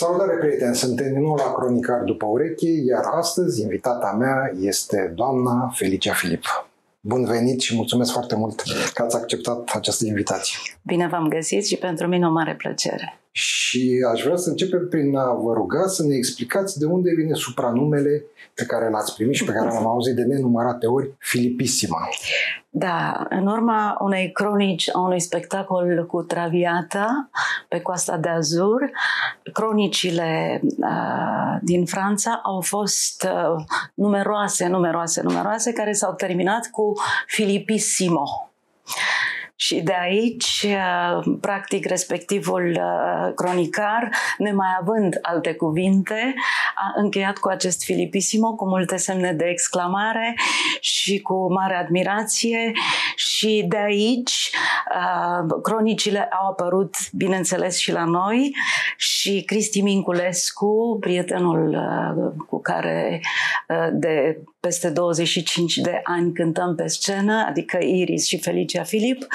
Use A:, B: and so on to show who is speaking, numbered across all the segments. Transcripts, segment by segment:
A: Salutare prieteni, suntem din nou la Cronicar după ureche, iar astăzi invitata mea este doamna Felicia Filip. Bun venit și mulțumesc foarte mult că ați acceptat această invitație.
B: Bine v-am găsit și pentru mine o mare plăcere.
A: Și aș vrea să începem prin a vă ruga să ne explicați de unde vine supranumele pe care l-ați primit și pe care l-am auzit de nenumărate ori, Filipisima.
B: Da, în urma unei cronici a unui spectacol cu Traviata pe coasta de Azur, cronicile uh, din Franța au fost uh, numeroase, numeroase, numeroase, care s-au terminat cu Filipissimo. Și de aici, uh, practic, respectivul uh, cronicar, nemai având alte cuvinte, a încheiat cu acest Filipisimo, cu multe semne de exclamare și cu mare admirație. Și de aici uh, cronicile au apărut, bineînțeles, și la noi. Și Cristi Minculescu, prietenul cu care de peste 25 de ani cântăm pe scenă, adică Iris și Felicia Filip,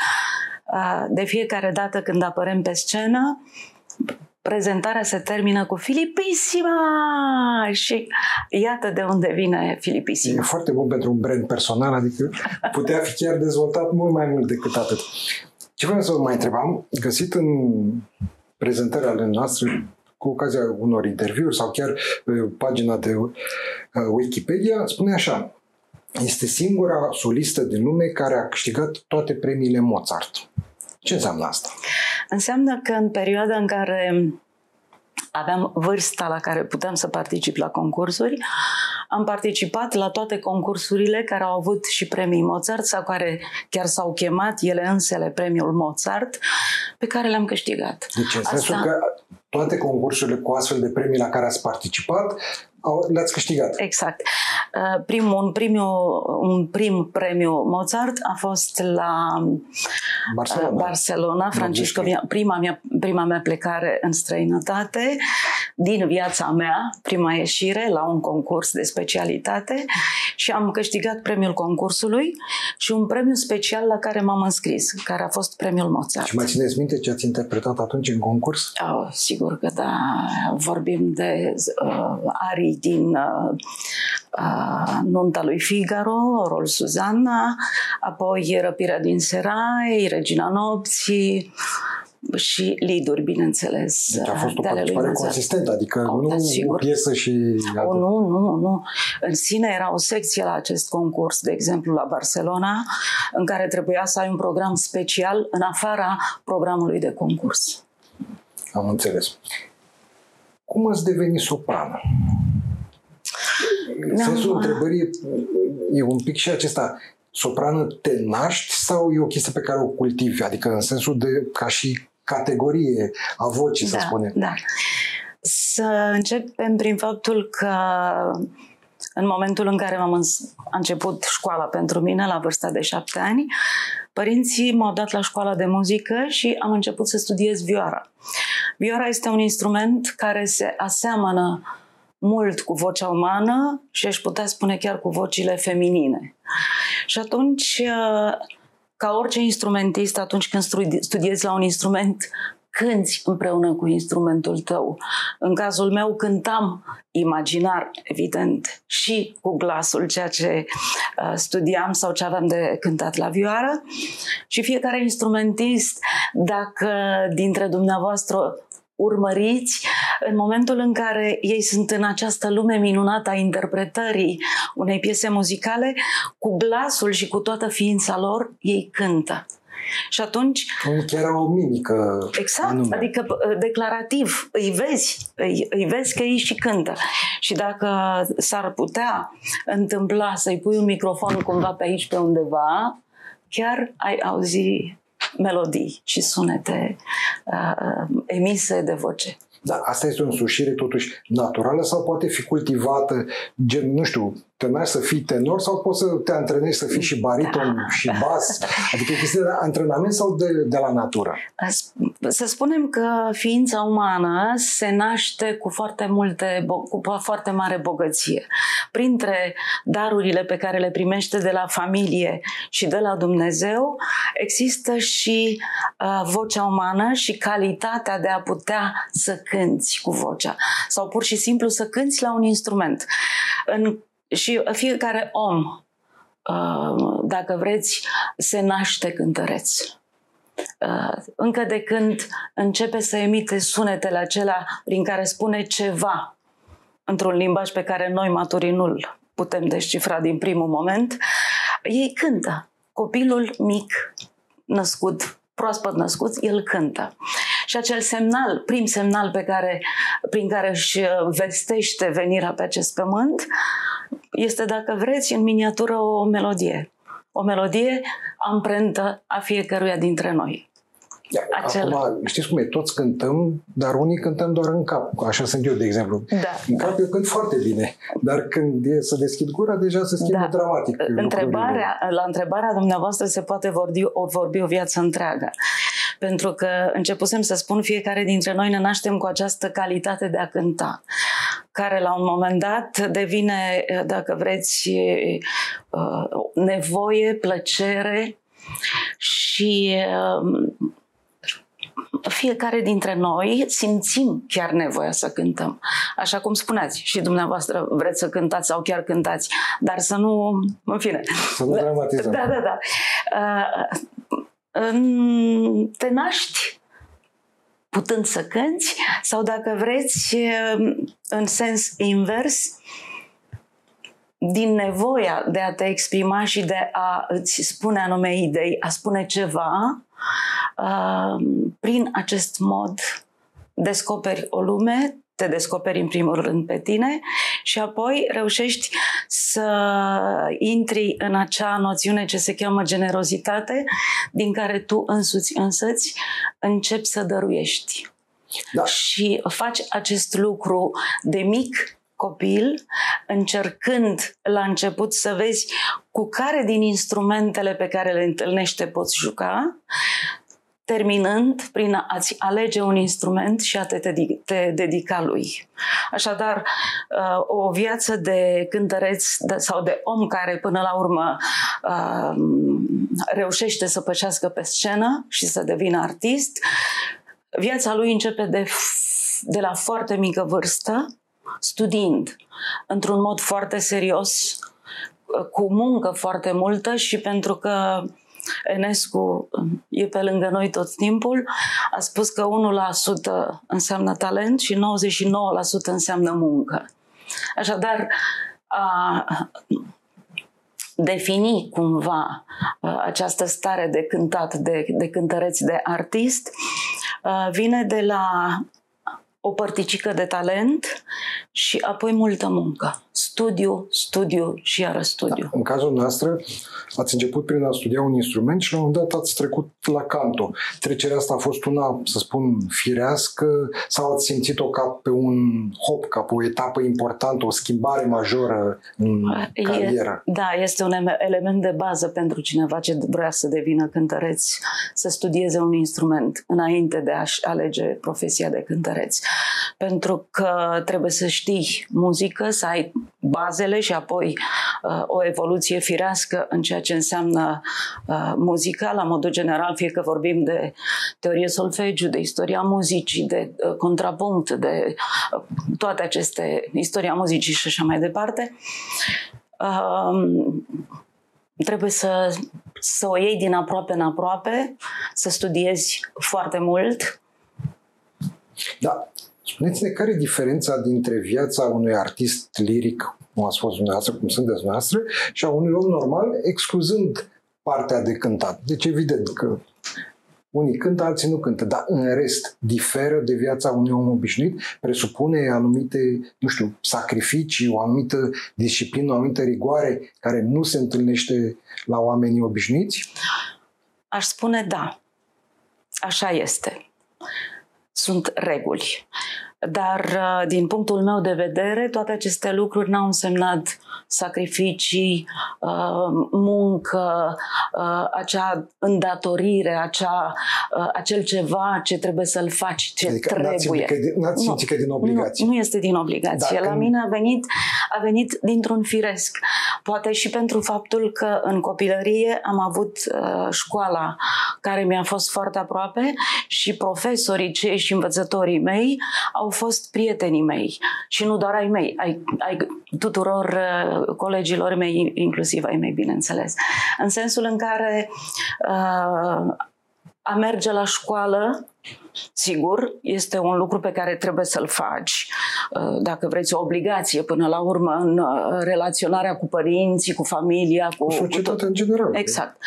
B: de fiecare dată când apărem pe scenă, prezentarea se termină cu Filipisima și iată de unde vine Filipisima.
A: E foarte bun pentru un brand personal, adică putea fi chiar dezvoltat mult mai mult decât atât. Ce vreau să vă mai întrebam, găsit în prezentările ale noastre cu ocazia unor interviuri sau chiar pe pagina de uh, Wikipedia, spune așa, este singura solistă din lume care a câștigat toate premiile Mozart. Ce înseamnă asta?
B: Înseamnă că în perioada în care aveam vârsta la care puteam să particip la concursuri, am participat la toate concursurile care au avut și premii Mozart sau care chiar s-au chemat ele însele premiul Mozart, pe care le-am câștigat.
A: Deci în sensul Asta... că toate concursurile cu astfel de premii la care ați participat le-ați câștigat.
B: Exact. Uh, primul, un, primiu, un prim premiu Mozart a fost la Barcelona, uh, Barcelona Francisco, prima mea, prima mea plecare în străinătate, din viața mea, prima ieșire la un concurs de specialitate și am câștigat premiul concursului și un premiu special la care m-am înscris, care a fost premiul Mozart.
A: Și mai țineți minte ce ați interpretat atunci în concurs?
B: Oh, sigur că da. Vorbim de uh, arii din uh, uh, Nunta lui Figaro, rol Suzanna, apoi Răpirea din Serai, Regina Nopții, și liduri, bineînțeles.
A: Deci a fost o participare consistentă, adică oh, nu da, sigur. o piesă și...
B: Oh, nu, nu, nu. În sine era o secție la acest concurs, de exemplu la Barcelona, în care trebuia să ai un program special în afara programului de concurs.
A: Am înțeles. Cum ați devenit soprană? Sensul no, întrebării e, e un pic și acesta. Soprană te naști sau e o chestie pe care o cultivi? Adică în sensul de ca și categorie a vocii,
B: da,
A: să spunem.
B: Da. Să începem prin faptul că în momentul în care am a început școala pentru mine, la vârsta de șapte ani, părinții m-au dat la școala de muzică și am început să studiez vioara. Vioara este un instrument care se aseamănă mult cu vocea umană și aș putea spune chiar cu vocile feminine. Și atunci, ca orice instrumentist, atunci când studiezi la un instrument, cânți împreună cu instrumentul tău. În cazul meu cântam imaginar, evident, și cu glasul, ceea ce uh, studiam sau ce aveam de cântat la vioară. Și fiecare instrumentist, dacă dintre dumneavoastră urmăriți în momentul în care ei sunt în această lume minunată a interpretării unei piese muzicale, cu glasul și cu toată ființa lor, ei cântă. Și atunci...
A: Chiar o mimică
B: Exact, anume. adică declarativ, îi vezi, îi, îi vezi că ei și cântă. Și dacă s-ar putea întâmpla să-i pui un microfon cumva pe aici, pe undeva, chiar ai auzi melodii și sunete uh, emise de voce.
A: Da, asta este o însușire totuși naturală sau poate fi cultivată, gen, nu știu, te naști să fii tenor sau poți să te antrenezi să fii și bariton da. și bas? Adică este de antrenament sau de, de la natură?
B: Să spunem că ființa umană se naște cu foarte, multe, cu foarte mare bogăție. Printre darurile pe care le primește de la familie și de la Dumnezeu, există și uh, vocea umană și calitatea de a putea să cânți cu vocea sau pur și simplu să cânți la un instrument. În, și fiecare om, uh, dacă vreți, se naște cântăreț. Uh, încă de când începe să emite sunetele acelea prin care spune ceva într-un limbaj pe care noi maturii nu-l putem descifra din primul moment, ei cântă. Copilul mic, născut, proaspăt născut, el cântă. Și acel semnal, prim semnal pe care, prin care își vestește venirea pe acest pământ, este, dacă vreți, în miniatură o melodie. O melodie amprentă a fiecăruia dintre noi.
A: Acel... Acum, știți cum e, toți cântăm, dar unii cântăm doar în cap. Așa sunt eu, de exemplu.
B: Da.
A: În cap eu cânt foarte bine, dar când e să deschid gura, deja se schimbă da. dramatic.
B: Întrebarea, la întrebarea dumneavoastră se poate vorbi o, vorbi o viață întreagă. Pentru că începusem să spun, fiecare dintre noi ne naștem cu această calitate de a cânta care la un moment dat devine, dacă vreți, uh, nevoie, plăcere și um, fiecare dintre noi simțim chiar nevoia să cântăm. Așa cum spuneați și dumneavoastră vreți să cântați sau chiar cântați, dar să nu, în fine.
A: Să nu dramatizăm.
B: Da, da, da. Uh, te naști putând să cânți sau dacă vreți uh, în sens invers din nevoia de a te exprima și de a îți spune anume idei, a spune ceva, prin acest mod descoperi o lume, te descoperi în primul rând pe tine și apoi reușești să intri în acea noțiune ce se cheamă generozitate, din care tu însuți însăți începi să dăruiești. Da. Și faci acest lucru de mic copil, încercând la început să vezi cu care din instrumentele pe care le întâlnește poți juca, terminând prin a-ți alege un instrument și a te, te dedica lui. Așadar, uh, o viață de cântăreț sau de om care până la urmă uh, reușește să pășească pe scenă și să devină artist, viața lui începe de, de la foarte mică vârstă, studiind într-un mod foarte serios, cu muncă foarte multă și pentru că Enescu e pe lângă noi tot timpul, a spus că 1% înseamnă talent și 99% înseamnă muncă. Așadar, a defini cumva această stare de cântat, de, de cântăreți, de artist, vine de la o părticică de talent și apoi multă muncă. Studiu, studiu și iară studiu. Da,
A: în cazul noastră, ați început prin a studia un instrument și la un moment dat ați trecut la canto. Trecerea asta a fost una, să spun, firească sau ați simțit-o ca pe un hop, ca pe o etapă importantă, o schimbare majoră în e, carieră?
B: Da, este un element de bază pentru cineva ce vrea să devină cântăreț, să studieze un instrument înainte de a-și alege profesia de cântăreț. Pentru că trebuie să știi muzică, să ai bazele și apoi uh, o evoluție firească în ceea ce înseamnă uh, muzica, la modul general, fie că vorbim de teorie solfegiu, de istoria muzicii, de uh, contrapunct, de uh, toate aceste, istoria muzicii și așa mai departe. Uh, trebuie să, să o iei din aproape în aproape, să studiezi foarte mult.
A: Da, Spuneți-ne care e diferența dintre viața unui artist liric, cum ați fost dumneavoastră, cum sunteți dumneavoastră, și a unui om normal, excluzând partea de cântat. Deci evident că unii cântă, alții nu cântă, dar în rest diferă de viața unui om obișnuit, presupune anumite, nu știu, sacrificii, o anumită disciplină, o anumită rigoare care nu se întâlnește la oamenii obișnuiți?
B: Aș spune da. Așa este sunt reguli. Dar, uh, din punctul meu de vedere, toate aceste lucruri n-au însemnat sacrificii, uh, muncă, uh, acea îndatorire, acea, acel ceva ce trebuie să-l faci, ce adică trebuie.
A: N-ați simțit că din obligație.
B: Nu, nu este din obligație. Dacă... La mine a venit, a venit dintr-un firesc. Poate și pentru faptul că în copilărie am avut uh, școala care mi-a fost foarte aproape și profesorii cei și învățătorii mei au fost prietenii mei și nu doar ai mei, ai, ai tuturor uh, colegilor mei, inclusiv ai mei, bineînțeles. În sensul în care uh, a merge la școală, sigur, este un lucru pe care trebuie să-l faci, uh, dacă vreți, o obligație până la urmă în uh, relaționarea cu părinții, cu familia, cu...
A: Societatea în general.
B: Exact.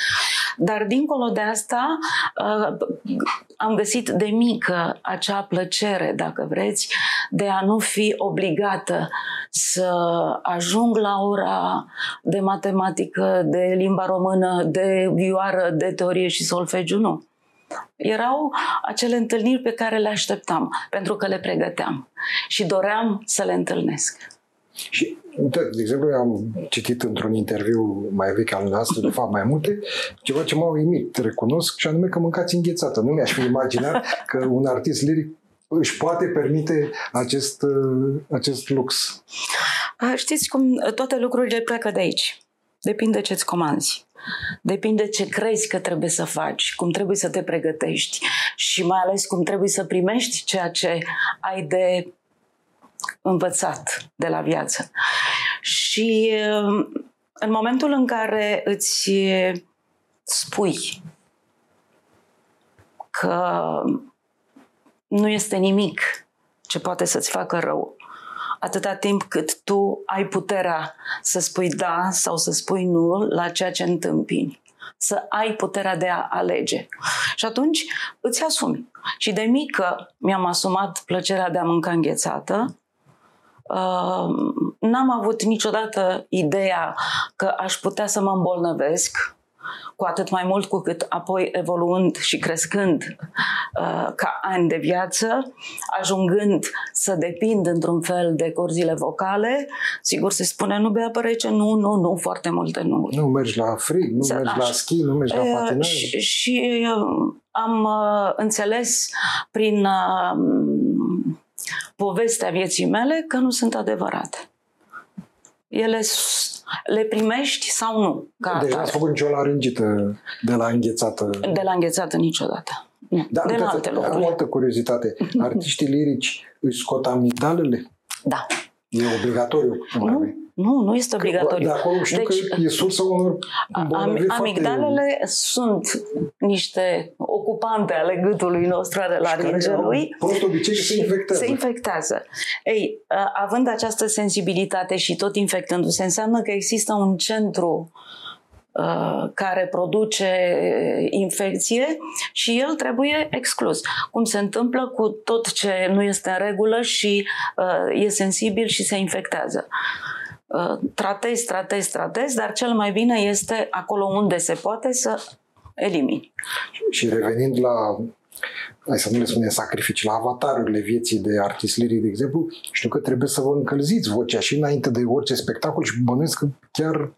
B: Dar dincolo de asta, uh, am găsit de mică acea plăcere, dacă vreți, de a nu fi obligată să ajung la ora de matematică, de limba română, de vioară, de teorie și solfegiu, nu. Erau acele întâlniri pe care le așteptam, pentru că le pregăteam și doream să le întâlnesc.
A: Și, de exemplu, am citit într-un interviu mai vechi al nostru, de fapt mai multe, ceva ce m-a uimit, recunosc, și anume că mâncați înghețată. Nu mi-aș fi imaginat că un artist liric își poate permite acest, acest lux.
B: Știți cum toate lucrurile pleacă de aici. Depinde ce-ți comanzi. Depinde ce crezi că trebuie să faci, cum trebuie să te pregătești și mai ales cum trebuie să primești ceea ce ai de învățat de la viață. Și um, în momentul în care îți spui că nu este nimic ce poate să-ți facă rău, atâta timp cât tu ai puterea să spui da sau să spui nu la ceea ce întâmpini. Să ai puterea de a alege. Și atunci îți asumi. Și de mică mi-am asumat plăcerea de a mânca înghețată. Uh, n-am avut niciodată ideea că aș putea să mă îmbolnăvesc cu atât mai mult cu cât apoi evoluând și crescând uh, ca ani de viață, ajungând să depind într-un fel de corzile vocale, sigur se spune nu bea apă rece, nu, nu, nu, foarte multe nu.
A: Nu mergi la frig, nu mergi la schi, nu mergi la uh, patinaj.
B: Și, și uh, am uh, înțeles prin uh, povestea vieții mele că nu sunt adevărate. Ele le primești sau nu.
A: Ca deci n-ați făcut nicio laringită de la înghețată?
B: De la înghețată niciodată. Nu, da, de la alte lucruri.
A: Am o altă curiozitate. Artiștii lirici își scot amigdalele?
B: Da.
A: E obligatoriu?
B: Nu, nu, nu este obligatoriu.
A: De acolo știu deci, că e sursa unor am,
B: Amigdalele foarte... sunt niște ocupante ale gâtului nostru, ale laringelui.
A: Prost obicei se infectează.
B: Se infectează. Ei, având această sensibilitate și tot infectându-se, înseamnă că există un centru care produce infecție și el trebuie exclus. Cum se întâmplă cu tot ce nu este în regulă și e sensibil și se infectează. Uh, tratezi, tratezi, tratezi, dar cel mai bine este acolo unde se poate să elimini.
A: Și revenind la hai să nu le spunem sacrificii, la avatarurile vieții de artist liric, de exemplu, știu că trebuie să vă încălziți vocea și înainte de orice spectacol și bănuiesc că chiar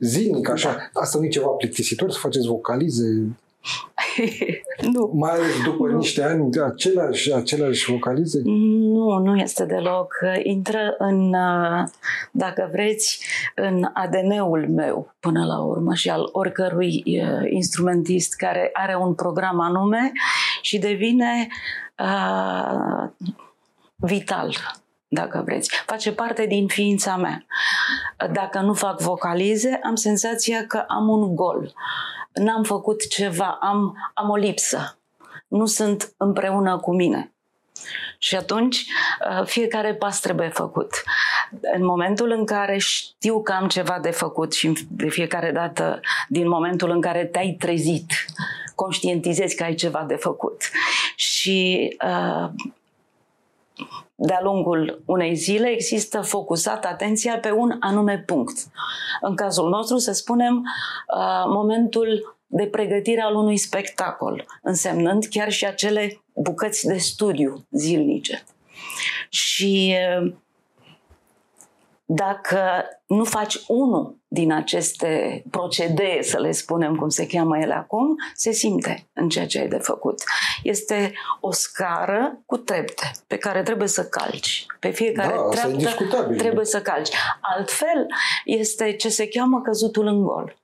A: zilnic, așa. Asta nu e ceva plictisitor să faceți vocalize nu. Mai ales după nu. niște ani, aceleași, aceleași vocalize?
B: Nu, nu este deloc. Intră în, dacă vreți, în ADN-ul meu până la urmă și al oricărui instrumentist care are un program anume și devine uh, vital dacă vreți. Face parte din ființa mea. Dacă nu fac vocalize, am senzația că am un gol n-am făcut ceva, am, am o lipsă. Nu sunt împreună cu mine. Și atunci uh, fiecare pas trebuie făcut. În momentul în care știu că am ceva de făcut și de fiecare dată din momentul în care te-ai trezit, conștientizezi că ai ceva de făcut. Și uh, de-a lungul unei zile există focusat atenția pe un anume punct. În cazul nostru, să spunem, uh, momentul de pregătire al unui spectacol, însemnând chiar și acele bucăți de studiu zilnice. Și dacă nu faci unul din aceste procedee, să le spunem cum se cheamă ele acum, se simte în ceea ce ai de făcut. Este o scară cu trepte pe care trebuie să calci. Pe fiecare
A: Da, asta e
B: treaptă
A: indiscutabil.
B: trebuie să calci. Altfel, este ce se cheamă căzutul în gol.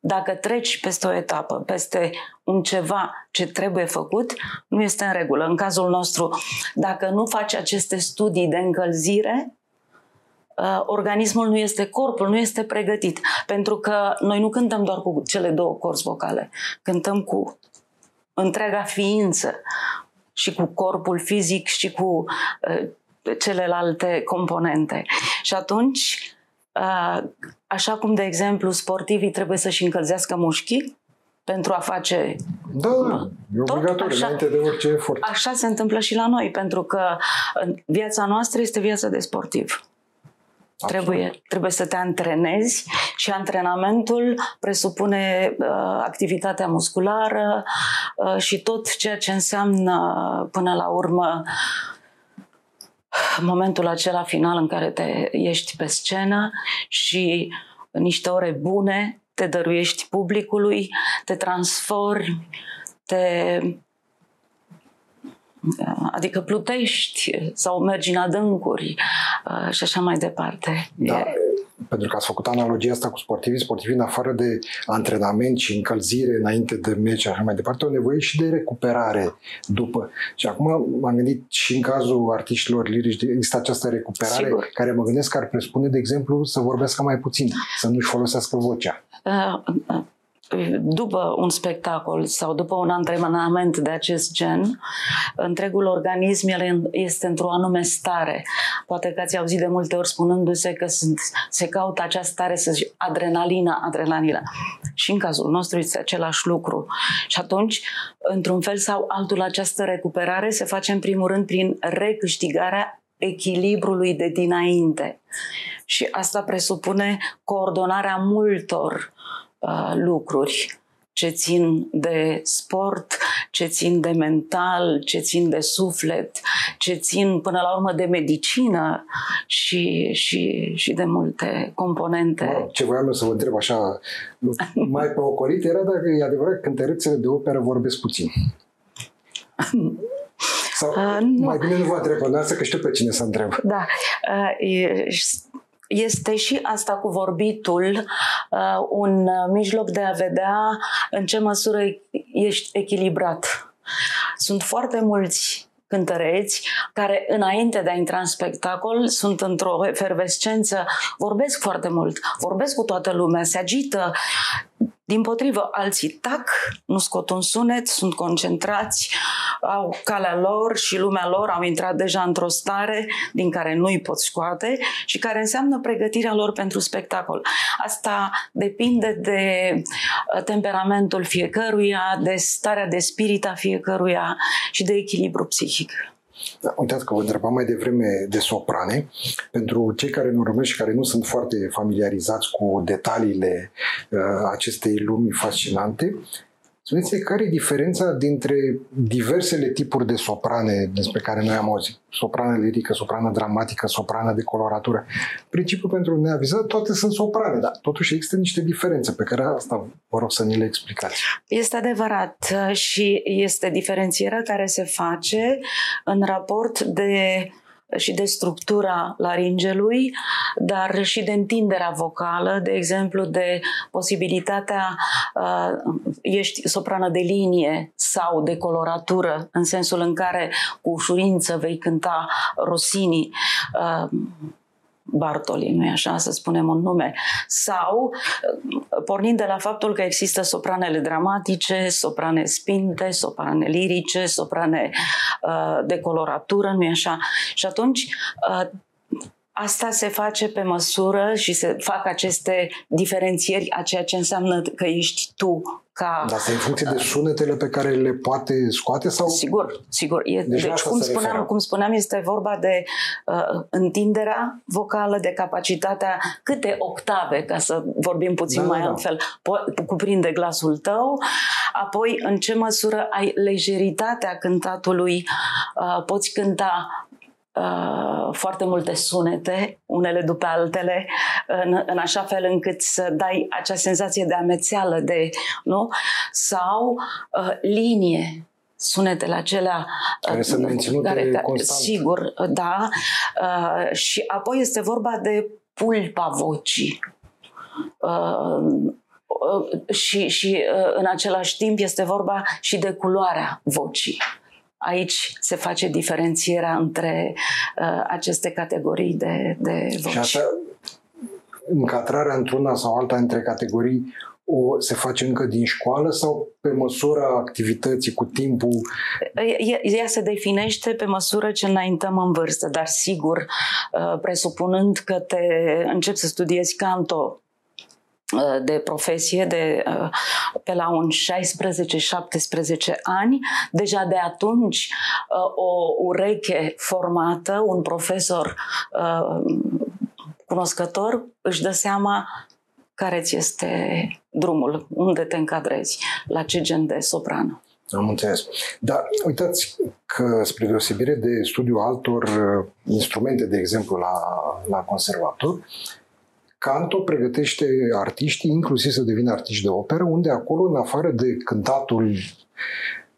B: Dacă treci peste o etapă, peste un ceva ce trebuie făcut, nu este în regulă. În cazul nostru, dacă nu faci aceste studii de încălzire, uh, organismul nu este, corpul nu este pregătit. Pentru că noi nu cântăm doar cu cele două corzi vocale, cântăm cu întreaga ființă și cu corpul fizic și cu uh, celelalte componente. Și atunci, uh, așa cum, de exemplu, sportivii trebuie să-și încălzească mușchii pentru a face
A: Da, da, e
B: Tot
A: obligatoriu,
B: așa.
A: înainte de orice efort.
B: Așa se întâmplă și la noi, pentru că uh, viața noastră este viața de sportiv. Trebuie, trebuie să te antrenezi și antrenamentul presupune uh, activitatea musculară uh, și tot ceea ce înseamnă uh, până la urmă momentul acela final în care te ești pe scenă și niște ore bune te dăruiești publicului, te transformi, te adică plutești sau mergi în adâncuri uh, și așa mai departe.
A: Da,
B: E-
A: pentru că ați făcut analogia asta cu sportivii, sportivii în afară de antrenament și încălzire înainte de meci și așa mai departe, au nevoie și de recuperare după. Și acum m-am gândit și în cazul artiștilor lirici, există această recuperare
B: Sigur.
A: care mă gândesc că ar presupune, de exemplu, să vorbească mai puțin, să nu-și folosească vocea.
B: Uh, uh, după un spectacol sau după un antrenament de acest gen, întregul organism el este într-o anume stare. Poate că ați auzit de multe ori spunându-se că sunt, se caută acea stare, să zic, adrenalina, adrenalina. Și în cazul nostru este același lucru. Și atunci, într-un fel sau altul, această recuperare se face în primul rând prin recâștigarea echilibrului de dinainte. Și asta presupune coordonarea multor uh, lucruri ce țin de sport, ce țin de mental, ce țin de suflet, ce țin până la urmă de medicină și, și, și de multe componente.
A: Mă rog, Ce voiam eu să vă întreb așa, mai pe ocolit, era dacă e adevărat că cântărețele de operă vorbesc puțin. Sau
B: Uh, nu.
A: mai bine nu vă întreb pe noastră, că știu pe cine să întreb.
B: Da. Uh, e- Este și asta cu vorbitul uh, un uh, mijloc de a vedea în ce măsură ești echilibrat. Sunt foarte mulți cântăreți care înainte de a intra în spectacol sunt într-o efervescență, vorbesc foarte mult, vorbesc cu toată lumea, se agită. Din potrivă, alții tac, nu scot un sunet, sunt concentrați, au calea lor și lumea lor au intrat deja într-o stare din care nu îi pot scoate și care înseamnă pregătirea lor pentru spectacol. Asta depinde de uh, temperamentul fiecăruia, de starea de spirit a fiecăruia și de echilibru psihic.
A: Da, uitați că vă întrebam mai devreme de soprane. Pentru cei care ne urmăresc și care nu sunt foarte familiarizați cu detaliile uh, acestei lumi fascinante, spuneți care e diferența dintre diversele tipuri de soprane despre care noi am auzit? Soprană lirică, soprană dramatică, soprană de coloratură. Principiul pentru neavizat, toate sunt soprane, dar totuși există niște diferențe pe care asta vă rog să ni le explicați.
B: Este adevărat uh, și este diferențierea care se face în raport de și de structura laringelui, dar și de întinderea vocală, de exemplu, de posibilitatea uh, ești soprană de linie sau de coloratură, în sensul în care cu ușurință vei cânta Rossini, uh, Bartoli, nu așa, să spunem un nume, sau pornind de la faptul că există sopranele dramatice, soprane spinte, soprane lirice, soprane uh, de coloratură, nu așa? Și atunci uh, asta se face pe măsură și se fac aceste diferențieri a ceea ce înseamnă că ești tu ca
A: Dar asta e în funcție de sunetele pe care le poate scoate sau
B: Sigur, sigur. E,
A: Deci la
B: deci,
A: asta
B: cum
A: se
B: spuneam,
A: referă.
B: cum spuneam, este vorba de uh, întinderea vocală, de capacitatea câte octave, ca să vorbim puțin
A: Da,
B: mai
A: da, da.
B: altfel, po- cuprinde glasul tău, apoi în ce măsură ai lejeritatea cântatului, uh, poți cânta uh, foarte multe sunete, unele după altele, în, în așa fel încât să dai acea senzație de amețeală, de, nu? Sau uh, linie, sunetele acelea
A: care sunt menținute care, constant.
B: Sigur, da. Uh, și apoi este vorba de pulpa vocii. Uh, uh, și, și uh, în același timp este vorba și de culoarea vocii. Aici se face diferențierea între uh, aceste categorii de, de voci.
A: Și asta, încadrarea într-una sau alta între categorii o se face încă din școală sau pe măsura activității cu timpul?
B: Ea se definește pe măsură ce înaintăm în vârstă, dar sigur, uh, presupunând că te începi să studiezi canto uh, de profesie de uh, pe la un 16-17 ani, deja de atunci o ureche formată, un profesor cunoscător își dă seama care ți este drumul, unde te încadrezi, la ce gen de soprană.
A: Am înțeles. Dar uitați că, spre deosebire de studiul altor uh, instrumente, de exemplu, la, la conservator, Canto pregătește artiștii, inclusiv să devină artiști de operă, unde acolo, în afară de cântatul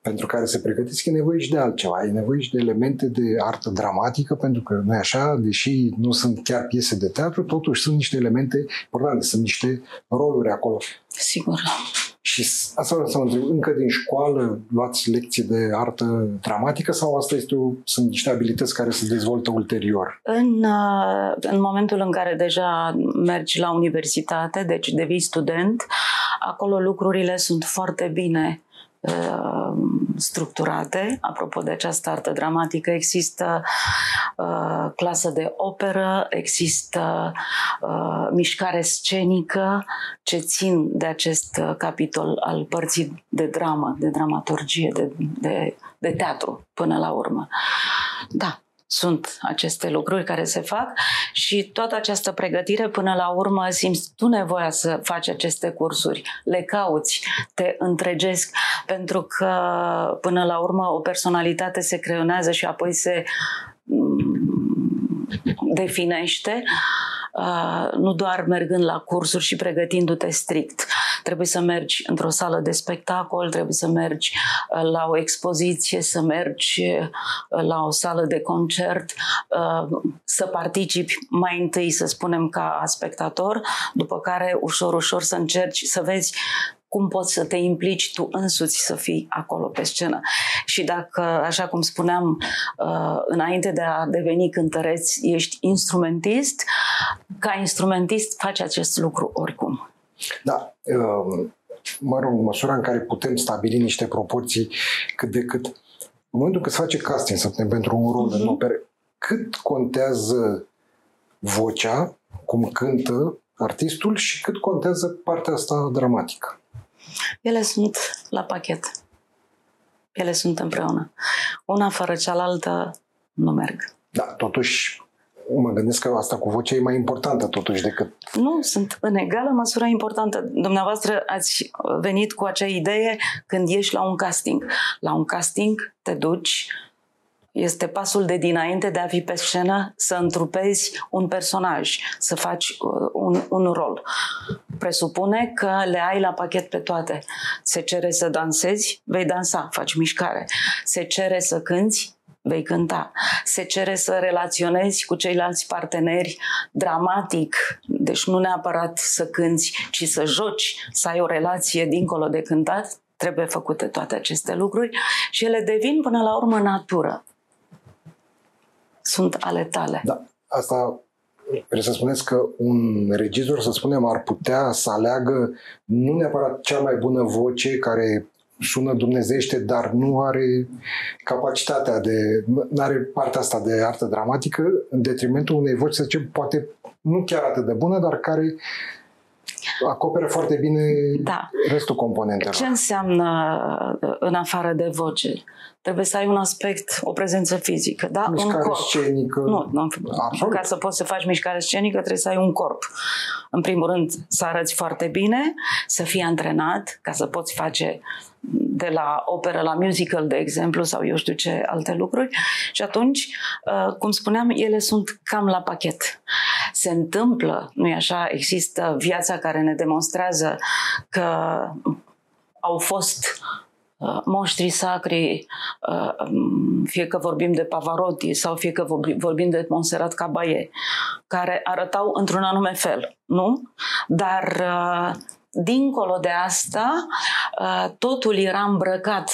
A: pentru care se pregătesc, e nevoie și de altceva. E nevoie și de elemente de artă dramatică, pentru că nu așa, deși nu sunt chiar piese de teatru, totuși sunt niște elemente importante, sunt niște roluri acolo.
B: Sigur.
A: Și asta vreau să mă întreb, încă din școală luați lecții de artă dramatică sau asta este o, sunt niște abilități care se dezvoltă ulterior?
B: În, uh, în momentul în care deja mergi la universitate, deci devii student, acolo lucrurile sunt foarte bine Uh, structurate. Apropo de această artă dramatică, există uh, clasă de operă, există uh, mișcare scenică ce țin de acest uh, capitol al părții de dramă, de dramaturgie, de, de, de teatru până la urmă. Da, sunt aceste lucruri care se fac și toată această pregătire până la urmă simți tu nevoia să faci aceste cursuri, le cauți, te întregesc pentru că până la urmă o personalitate se creionează și apoi se mm, definește. uh, nu doar mergând la cursuri și pregătindu-te strict. Trebuie să mergi într-o sală de spectacol, trebuie să mergi uh, la o expoziție, să mergi uh, la o sală de concert, să participi mai întâi, să spunem, ca spectator, după care ușor, ușor să încerci să vezi cum poți să te implici tu însuți să fii acolo pe scenă. Și dacă, așa cum spuneam, uh, înainte de a deveni cântăreț, ești instrumentist, ca instrumentist faci acest lucru oricum.
A: Da. Um, mă rog, în măsura în care putem stabili niște proporții cât de cât. În momentul când se face casting, să pentru un rol uh-huh. în mhm. operă, cât contează vocea, cum cântă artistul și cât contează partea asta dramatică?
B: Ele sunt la pachet. Ele sunt împreună. Una fără cealaltă nu merg.
A: Da, totuși mă gândesc că asta cu vocea e mai importantă totuși decât...
B: Nu, sunt în egală măsură importantă. Dumneavoastră ați venit cu acea idee când ești la un casting. La un casting te duci este pasul de dinainte de a fi pe scenă să întrupezi un personaj, să faci uh, un, un rol. Presupune că le ai la pachet pe toate. Se cere să dansezi, vei dansa, faci mișcare. Se cere să cânți, vei cânta. Se cere să relaționezi cu ceilalți parteneri dramatic, deci nu neapărat să cânți, ci să joci, să ai o relație dincolo de cântat, trebuie făcute toate aceste lucruri și ele devin până la urmă natură sunt ale tale.
A: Da, asta Vreau să spuneți că un regizor, să spunem, ar putea să aleagă nu neapărat cea mai bună voce care sună dumnezește, dar nu are capacitatea de, nu are partea asta de artă dramatică, în detrimentul unei voci, să zicem, poate nu chiar atât de bună, dar care acoperă foarte bine
B: Da.
A: restul componentelor.
B: Ce înseamnă uh, în afară de voce? Trebuie să ai un aspect, o prezență fizică, da? un
A: Mișcare
B: corp.
A: scenică.
B: Nu, nu,
A: Absolut.
B: ca să poți să faci mișcare scenică trebuie să ai un corp. În primul rând să arăți foarte bine, să fii antrenat ca să poți face de la operă la musical, de exemplu, sau eu știu ce alte lucruri. Și atunci, uh, cum spuneam, ele sunt cam la pachet. Se întâmplă, nu e așa, există viața care ne demonstrează că au fost uh, monștri sacri, uh, um, fie că vorbim de Pavarotti sau fie că vorbi- vorbim de Montserrat Caballé, care arătau într-un anume fel, nu? Dar uh, dincolo de asta, uh, totul era îmbrăcat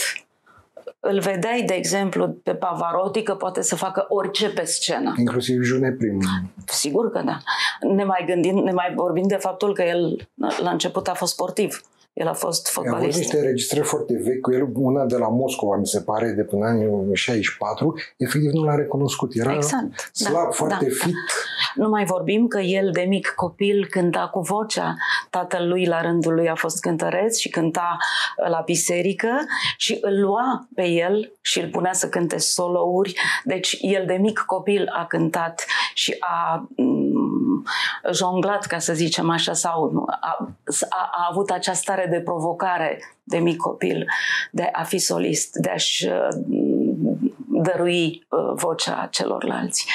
B: îl vedeai, de exemplu, pe Pavarotti că poate să facă orice pe scenă.
A: Inclusiv June Prim.
B: Sigur că da. Ne mai gândim, ne mai vorbim de faptul că el la început a fost sportiv. El a fost
A: Am avut
B: fotbalist.
A: niște înregistrări foarte vechi cu el, una de la Moscova, mi se pare, de până în anii 64. Efectiv nu l-a recunoscut. Era
B: Exact,
A: slab,
B: da,
A: foarte
B: da.
A: fit.
B: Nu mai vorbim că el de mic copil cânta cu vocea. Tatăl lui la rândul lui a fost cântăreț și cânta uh, la biserică și îl lua pe el și îl punea să cânte solouri. Deci el de mic copil a cântat și a mm, jonglat, ca să zicem așa, sau a, a, a avut acea stare de provocare de mic copil, de a fi solist, de a-și uh, dărui uh, vocea celorlalți.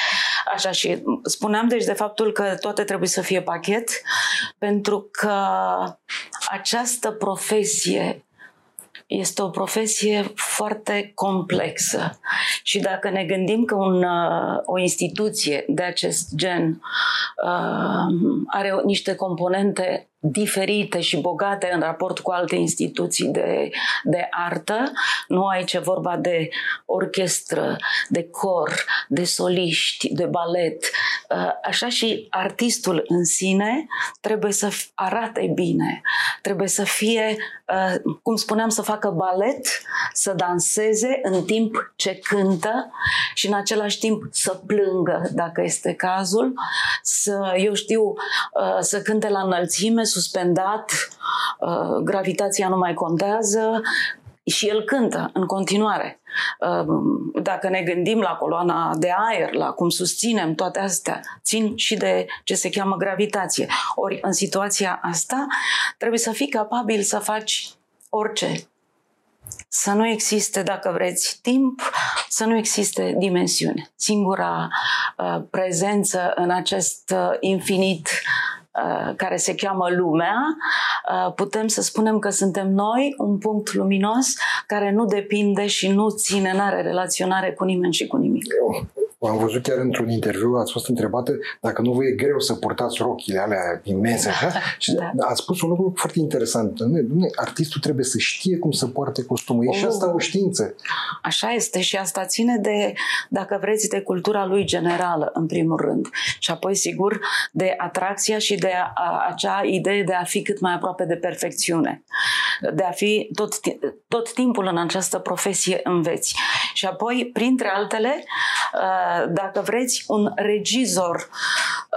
B: Așa și spuneam deci de faptul că toate trebuie să fie pachet, pentru că această profesie este o profesie foarte complexă. Și dacă ne gândim că un, uh, o instituție de acest gen uh, are niște componente diferite și bogate în raport cu alte instituții de, de artă. Nu aici e vorba de orchestră, de cor, de soliști, de balet. Uh, Așa și artistul în sine trebuie să f- arate bine, trebuie să fie, uh, cum spuneam, să facă balet, să danseze în timp ce cântă și în același timp să plângă, dacă este cazul, să, eu știu, uh, să cânte la înălțime, suspendat, uh, gravitația nu mai contează, și el cântă în continuare. Uh, Dacă ne gândim la coloana de aer, la cum susținem toate astea, țin și de ce se cheamă gravitație. Ori în situația asta trebuie să fii capabil să faci orice. Să nu existe, dacă vreți, timp, să nu existe dimensiune. Singura uh, prezență în acest uh, infinit uh, care se cheamă lumea, uh, putem să spunem că suntem noi un punct luminos care nu depinde și nu ține, nu are relaționare cu nimeni și cu nimic.
A: Am văzut chiar într-un interviu, ați fost întrebată dacă nu vă e greu să purtați rochile alea imense, așa? Și
B: Da.
A: ați spus un lucru foarte interesant. Dom'le, dom'le, artistul trebuie să știe cum să poarte costumul. E și
B: Oh.
A: asta o știință.
B: Așa este și asta ține de, dacă vreți, de cultura lui generală, în primul rând. Și apoi, sigur, de atracția și de a, a, acea idee de a fi cât mai aproape de perfecțiune. De a fi tot, ti- tot timpul în această profesie înveți. Și apoi, printre altele, uh, dacă vreți, un regizor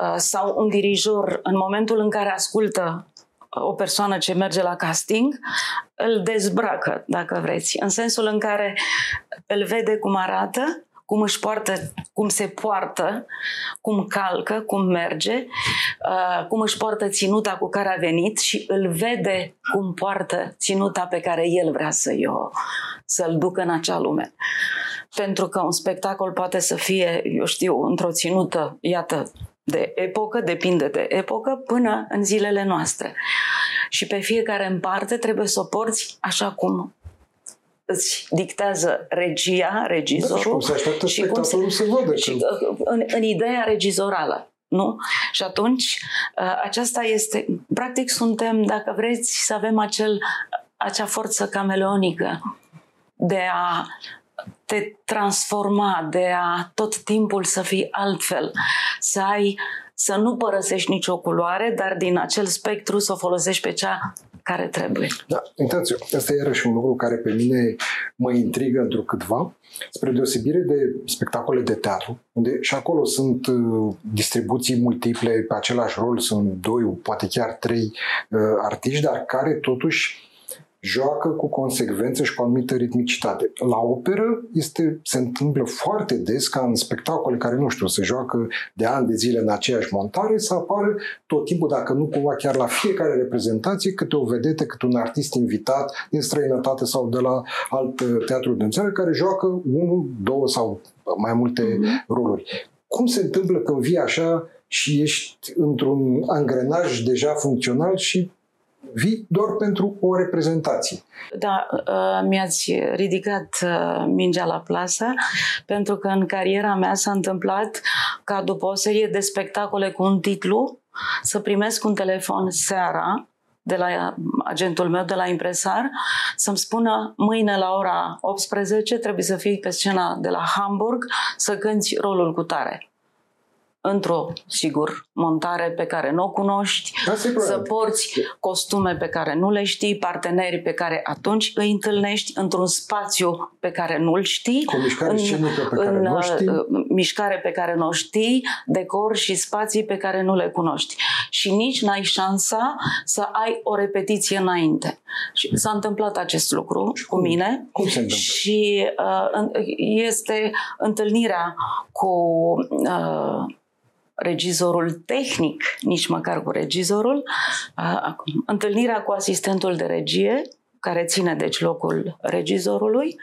B: uh, sau un dirijor, în momentul în care ascultă o persoană ce merge la casting, îl dezbracă, dacă vreți, în sensul în care îl vede cum arată, cum își poartă, cum se poartă, cum calcă, cum merge, uh, cum își poartă ținuta cu care a venit și îl vede cum poartă ținuta pe care el vrea să-i o, să-l ducă în acea lume. Pentru că un spectacol poate să fie, eu știu, într-o ținută, iată, de epocă, depinde de epocă, până în zilele noastre. Și pe fiecare în parte trebuie să o porți așa cum îți dictează regia,
A: Da, și
B: regizorul.
A: cum se așteaptă
B: și cum se-
A: spectatorul să vadă.
B: și
A: că-
B: uh, în, în ideea regizorală. Nu? Și atunci, uh, aceasta este, practic suntem, dacă vreți, să avem acel, acea forță cameleonică de a te transforma, de a tot timpul să fii altfel, să ai, să nu părăsești nicio culoare, dar din acel spectru să o folosești pe cea care trebuie.
A: Da, uitați, asta e iarăși un lucru care pe mine mă intrigă într câtva, spre deosebire de spectacole de teatru, unde și acolo sunt uh, distribuții multiple, pe același rol sunt doi, poate chiar trei uh, artiști, dar care totuși joacă cu consecvență și cu anumită ritmicitate. La operă este, se întâmplă foarte des ca în spectacole care, nu știu, se joacă de ani de zile în aceeași montare, să apară tot timpul, dacă nu cumva chiar la fiecare reprezentație, câte o vedete, câte un artist invitat din străinătate sau de la alt uh, teatru din țară, care joacă unul, două sau mai multe mm-hmm. roluri. Cum se întâmplă când vii așa și ești într-un angrenaj deja funcțional și vii doar pentru o reprezentație.
B: Da, uh, mi-ați ridicat uh, mingea la plasă, pentru că în cariera mea s-a întâmplat ca după o serie de spectacole cu un titlu să primesc un telefon seara de la agentul meu, de la impresar, să-mi spună mâine la ora 18 trebuie să fii pe scena de la Hamburg să cânti rolul cu tare într-o, sigur, montare pe care nu o cunoști, da, să porți costume pe care nu le știi, parteneri pe care atunci îi întâlnești într-un spațiu pe care nu-l știi,
A: cu mișcare în, pe care în nu știi. Uh,
B: mișcare pe care nu știi, decor și spații pe care nu le cunoști. Și nici n-ai șansa să ai o repetiție înainte. Și s-a întâmplat acest lucru și cu mine.
A: Cum se întâmplă?
B: Și uh, este întâlnirea cu uh, regizorul tehnic, nici măcar cu regizorul, întâlnirea cu asistentul de regie, care ține deci locul regizorului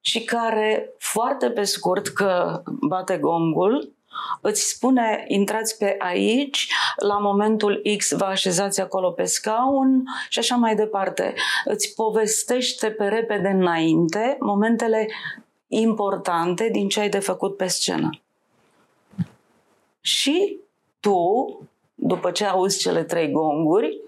B: și care foarte pe scurt că bate gongul, îți spune intrați pe aici, la momentul X vă așezați acolo pe scaun și așa mai departe. Îți povestește pe repede înainte momentele importante din ce ai de făcut pe scenă. Și tu, după ce auzi cele trei gonguri,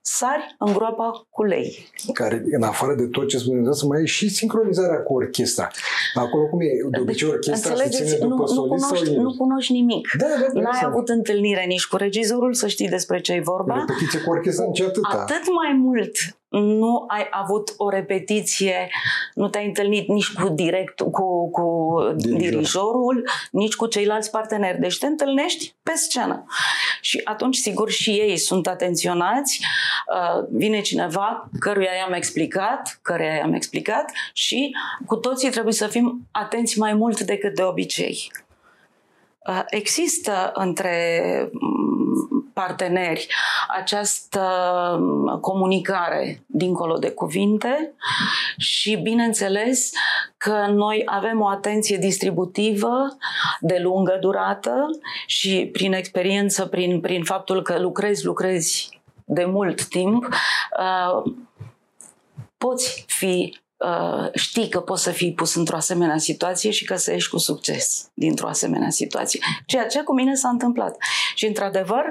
B: sari în groapa cu lei.
A: Care, în afară de tot ce spunem, să mai e și sincronizarea cu orchestra. Acolo cum e? De obicei orchestra se ține după nu,
B: solist nu cunoști,
A: sau
B: nu cunoști nimic.
A: Da, da, da,
B: N-ai exact. avut întâlnire nici cu regizorul să știi despre ce e vorba.
A: Repetiție cu orchestra nici atâta.
B: Atât mai mult nu ai avut o repetiție, nu te-ai întâlnit nici cu direct, cu, cu Dirijor. dirijorul, nici cu ceilalți parteneri. Deci te întâlnești pe scenă. Și atunci, sigur, și ei sunt atenționați. Uh, vine cineva căruia i-am explicat, căruia i-am explicat și cu toții trebuie să fim atenți mai mult decât de obicei. Uh, există între parteneri această um, comunicare dincolo de cuvinte și bineînțeles că noi avem o atenție distributivă de lungă durată și prin experiență, prin, prin faptul că lucrezi, lucrezi de mult timp, uh, poți fi uh, știi că poți să fii pus într-o asemenea situație și că să ieși cu succes dintr-o asemenea situație. Ceea ce cu mine s-a întâmplat. Și, într-adevăr,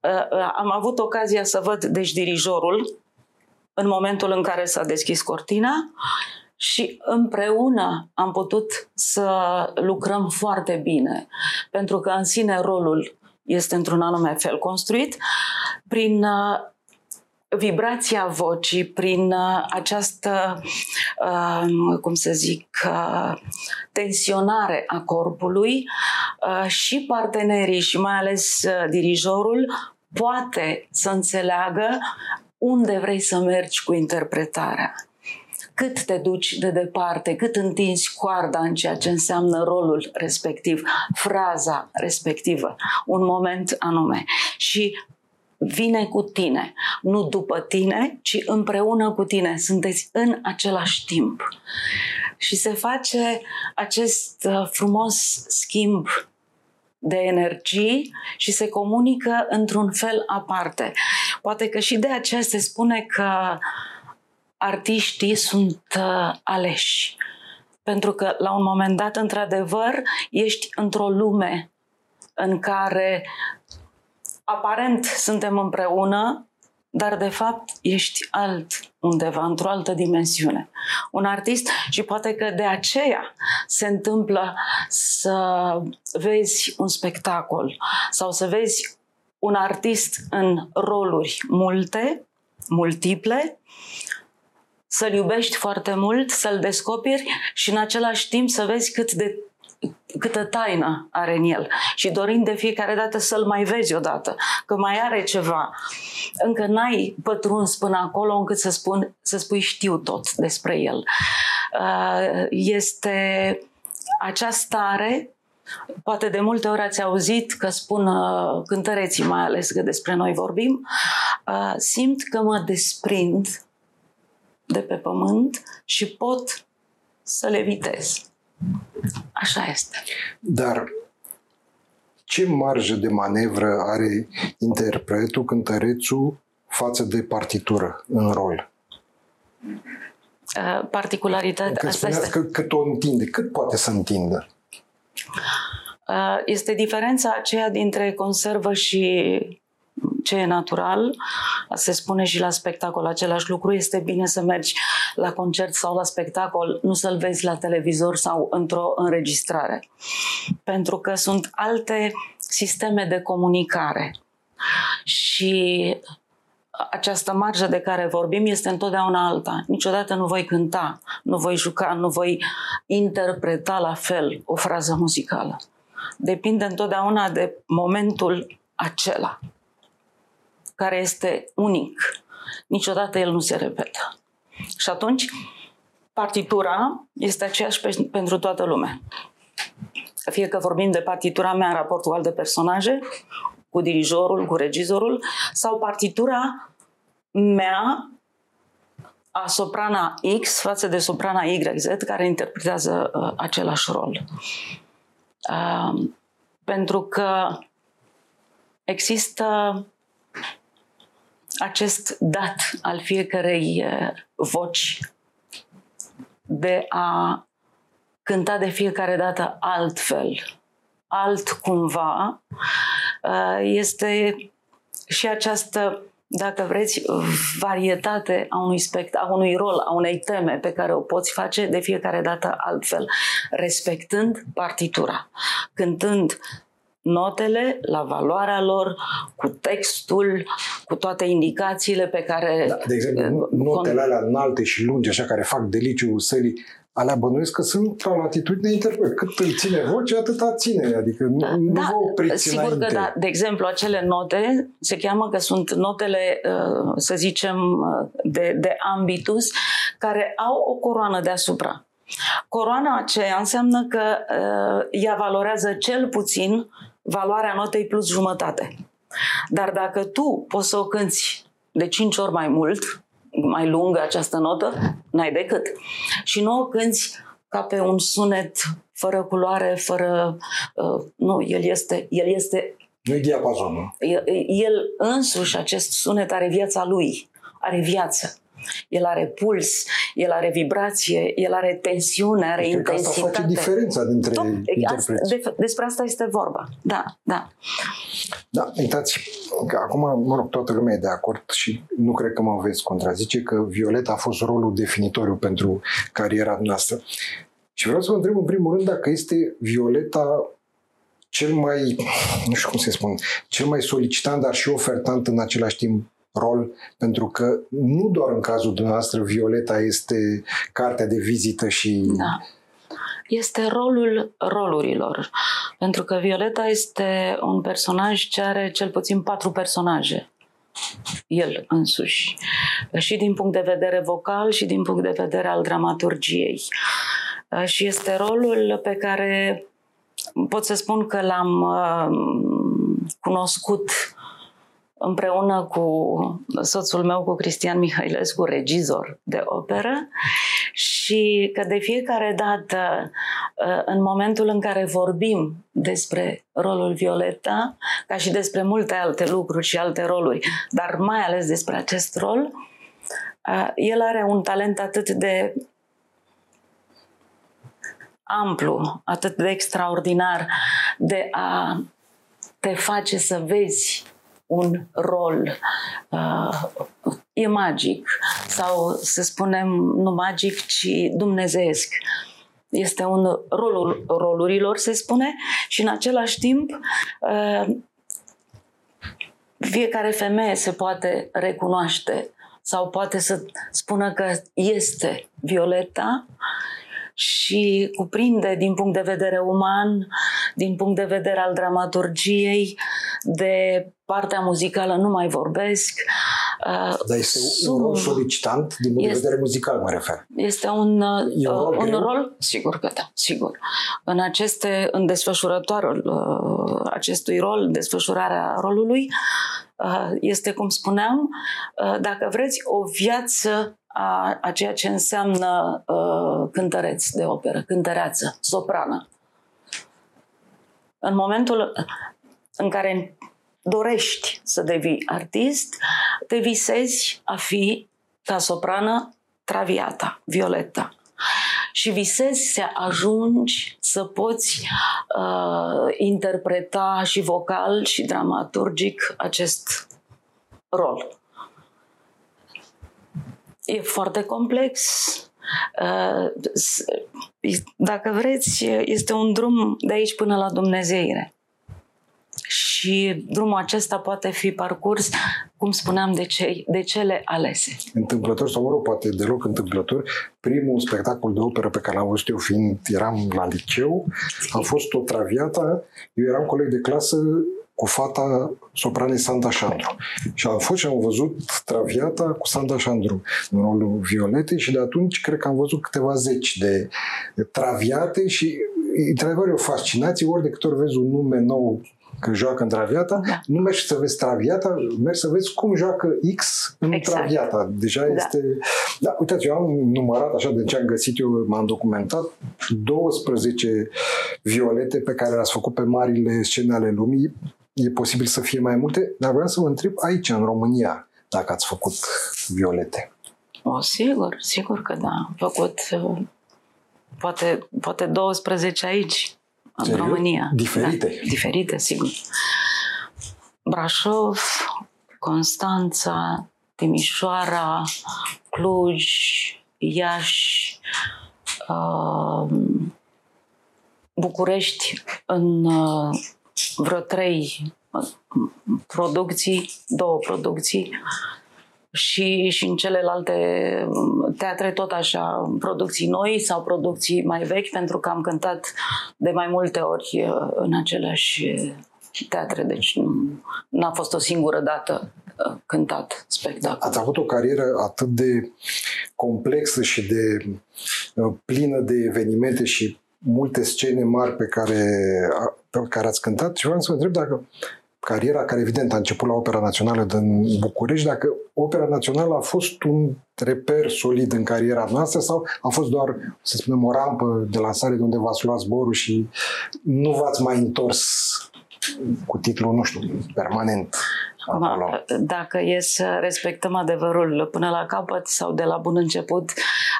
B: uh, uh, am avut ocazia să văd, deci, dirijorul în momentul în care s-a deschis cortina și împreună am putut să lucrăm foarte bine, pentru că în sine rolul este într-un anume fel construit, prin uh, vibrația vocii, prin uh, această, uh, cum să zic, uh, tensionare a corpului și partenerii și mai ales dirijorul poate să înțeleagă unde vrei să mergi cu interpretarea cât te duci de departe, cât întinzi coarda în ceea ce înseamnă rolul respectiv, fraza respectivă, un moment anume. Și vine cu tine, nu după tine, ci împreună cu tine. Sunteți în același timp. Și se face acest uh, frumos schimb de energii și se comunică într-un fel aparte. Poate că și de aceea se spune că artiștii sunt uh, aleși. Pentru că la un moment dat, într-adevăr, ești într-o lume în care aparent suntem împreună, dar de fapt ești alt undeva, într-o altă dimensiune. Un artist și poate că de aceea se întâmplă să vezi un spectacol sau să vezi un artist în roluri multe, multiple, să-l iubești foarte mult, să-l descoperi și în același timp să vezi cât de câtă taină are în el și dorind de fiecare dată să-l mai vezi odată, că mai are ceva. Încă n-ai pătruns până acolo încât să, spun, să spui știu tot despre el. Uh, este acea stare Poate de multe ori ați auzit că spun uh, cântăreții, mai ales că despre noi vorbim, uh, simt că mă desprind de pe pământ și pot să le vitez. Așa este.
A: Dar ce marjă de manevră are interpretul, cântărețul față de partitură în rol?
B: Uh, particularitatea...
A: Că spuneați este... că cât o întinde, cât poate să întindă?
B: Uh, este diferența aceea dintre conservă și ce e natural, se spune și la spectacol același lucru, este bine să mergi la concert sau la spectacol, nu să-l vezi la televizor sau într-o înregistrare. Pentru că sunt alte sisteme de comunicare. Și această marjă de care vorbim este întotdeauna alta. Niciodată nu voi cânta, nu voi juca, nu voi interpreta la fel o frază muzicală. Depinde întotdeauna de momentul acela care este unic. Niciodată el nu se repetă. Și atunci, partitura este aceeași pe, pentru toată lumea. Fie că vorbim de partitura mea în raport cu alte personaje, cu dirijorul, cu regizorul, sau partitura mea a soprana X față de soprana YZ care interpretează uh, același rol. Uh, pentru că există acest dat al fiecărei voci de a cânta de fiecare dată altfel, alt cumva, este și această, dacă vreți, varietate a unui, spect, a unui rol, a unei teme pe care o poți face de fiecare dată altfel, respectând partitura, cântând notele la valoarea lor, cu textul, cu toate indicațiile pe care... Da,
A: de exemplu, notele alea înalte și lungi, așa, care fac deliciul sălii, alea bănuiesc că sunt la latitudine interpret. Cât îl ține voce, atâta ține. Adică nu, da, nu vă opriți
B: Sigur
A: înainte.
B: că da. De exemplu, acele note se cheamă că sunt notele, uh, să zicem, uh, de, de ambitus, care au o coroană deasupra. Coroana aceea înseamnă că uh, ea valorează cel puțin valoarea notei plus jumătate. Dar dacă tu poți să o cânti de 5 ori mai mult, mai lungă această notă, n-ai decât. Și nu o cânti ca pe un sunet fără culoare, fără... Uh, nu, el este, el este
A: nu e diapazonul.
B: El, el însuși, acest sunet, are viața lui, are viață. El are puls, el are vibrație, el are tensiune, are Cred intensitate.
A: Că asta face diferența dintre Tot, interpreți.
B: De, despre asta este vorba. Da, da.
A: Da, uitați că acum, mă rog, toată lumea e de acord și nu cred că mă veți contrazice că Violeta a fost rolul definitoriu pentru cariera noastră. Și vreau să vă întreb în primul rând dacă este Violeta cel mai, nu știu cum să spun, cel mai solicitant, dar și ofertant în același timp rol, pentru că nu doar în cazul dumneavoastră Violeta este cartea de vizită și...
B: Da. Este rolul rolurilor, pentru că Violeta este un personaj ce are cel puțin patru personaje el însuși, și din punct de vedere vocal și din punct de vedere al dramaturgiei. Și este rolul pe care pot să spun că l-am uh, cunoscut împreună cu soțul meu, cu Cristian Mihailescu, regizor de operă. Și că de fiecare dată, ă, în momentul în care vorbim despre rolul Violeta, ca și despre multe alte lucruri și alte roluri, dar mai ales despre acest rol, ă, el are un talent atât de amplu, atât de extraordinar de a te face să vezi un rol uh, e magic sau să spunem nu magic, ci dumnezeesc. Este un rolul rolurilor, se spune, și în același timp uh, fiecare femeie se poate recunoaște sau poate să spună că este Violeta și cuprinde din punct de vedere uman, din punct de vedere al dramaturgiei, de partea muzicală nu mai vorbesc.
A: Uh, Dar este un rol solicitant din punct de vedere muzical, mă refer.
B: Este un, un rol, uh, un rol, sigur că da, sigur. În aceste, în desfășurătorul uh, acestui rol, desfășurarea rolului, este, cum spuneam, dacă vreți, o viață a, a ceea ce înseamnă uh, cântăreț de operă, cântăreață, soprană. În momentul în care dorești să devii artist, te visezi a fi ca soprană traviata, violeta. Și visezi să ajungi să poți uh, interpreta și vocal și dramaturgic acest rol. E foarte complex. Uh, dacă vreți, este un drum de aici până la Dumnezeire. Și drumul acesta poate fi parcurs, cum spuneam, de, cei, de cele alese.
A: Întâmplător, sau mă rog, poate deloc întâmplător, primul spectacol de operă pe care l-am văzut eu fiind, eram la liceu, a fost o traviată. Eu eram coleg de clasă cu fata sopranei Sanda Șandru. Și am fost și am văzut Traviata cu Sanda Șandru în rolul Violetei și de atunci cred că am văzut câteva zeci de Traviate și într-adevăr e o fascinație, ori de câte ori vezi un nume nou că joacă în Traviata, da. nu mergi să vezi Traviata, mergi să vezi cum joacă X în exact. Traviata. Deja da. este... Da, uitați, eu am numărat așa de ce am găsit eu, m-am documentat 12 violete pe care le-ați făcut pe marile scene ale lumii e posibil să fie mai multe, dar vreau să vă întreb aici, în România, dacă ați făcut violete.
B: O, sigur, sigur că da. Am făcut uh, poate, poate 12 aici, în Serios? România.
A: Diferite?
B: Da, diferite, sigur. Brașov, Constanța, Timișoara, Cluj, Iași, uh, București în uh, vreo trei producții, două producții și, și în celelalte teatre tot așa, producții noi sau producții mai vechi, pentru că am cântat de mai multe ori uh, în aceleași teatre, deci nu a fost o singură dată uh, cântat spectacol.
A: Ați avut o carieră atât de complexă și de uh, plină de evenimente și multe scene mari pe care, pe care ați cântat și vreau să vă întreb dacă cariera care evident a început la Opera Națională din București, dacă Opera Națională a fost un reper solid în cariera noastră sau a fost doar, să spunem, o rampă de lansare de unde v-ați luat zborul și nu v-ați mai întors cu titlul, nu știu, permanent acolo.
B: Dacă e să respectăm adevărul până la capăt sau de la bun început,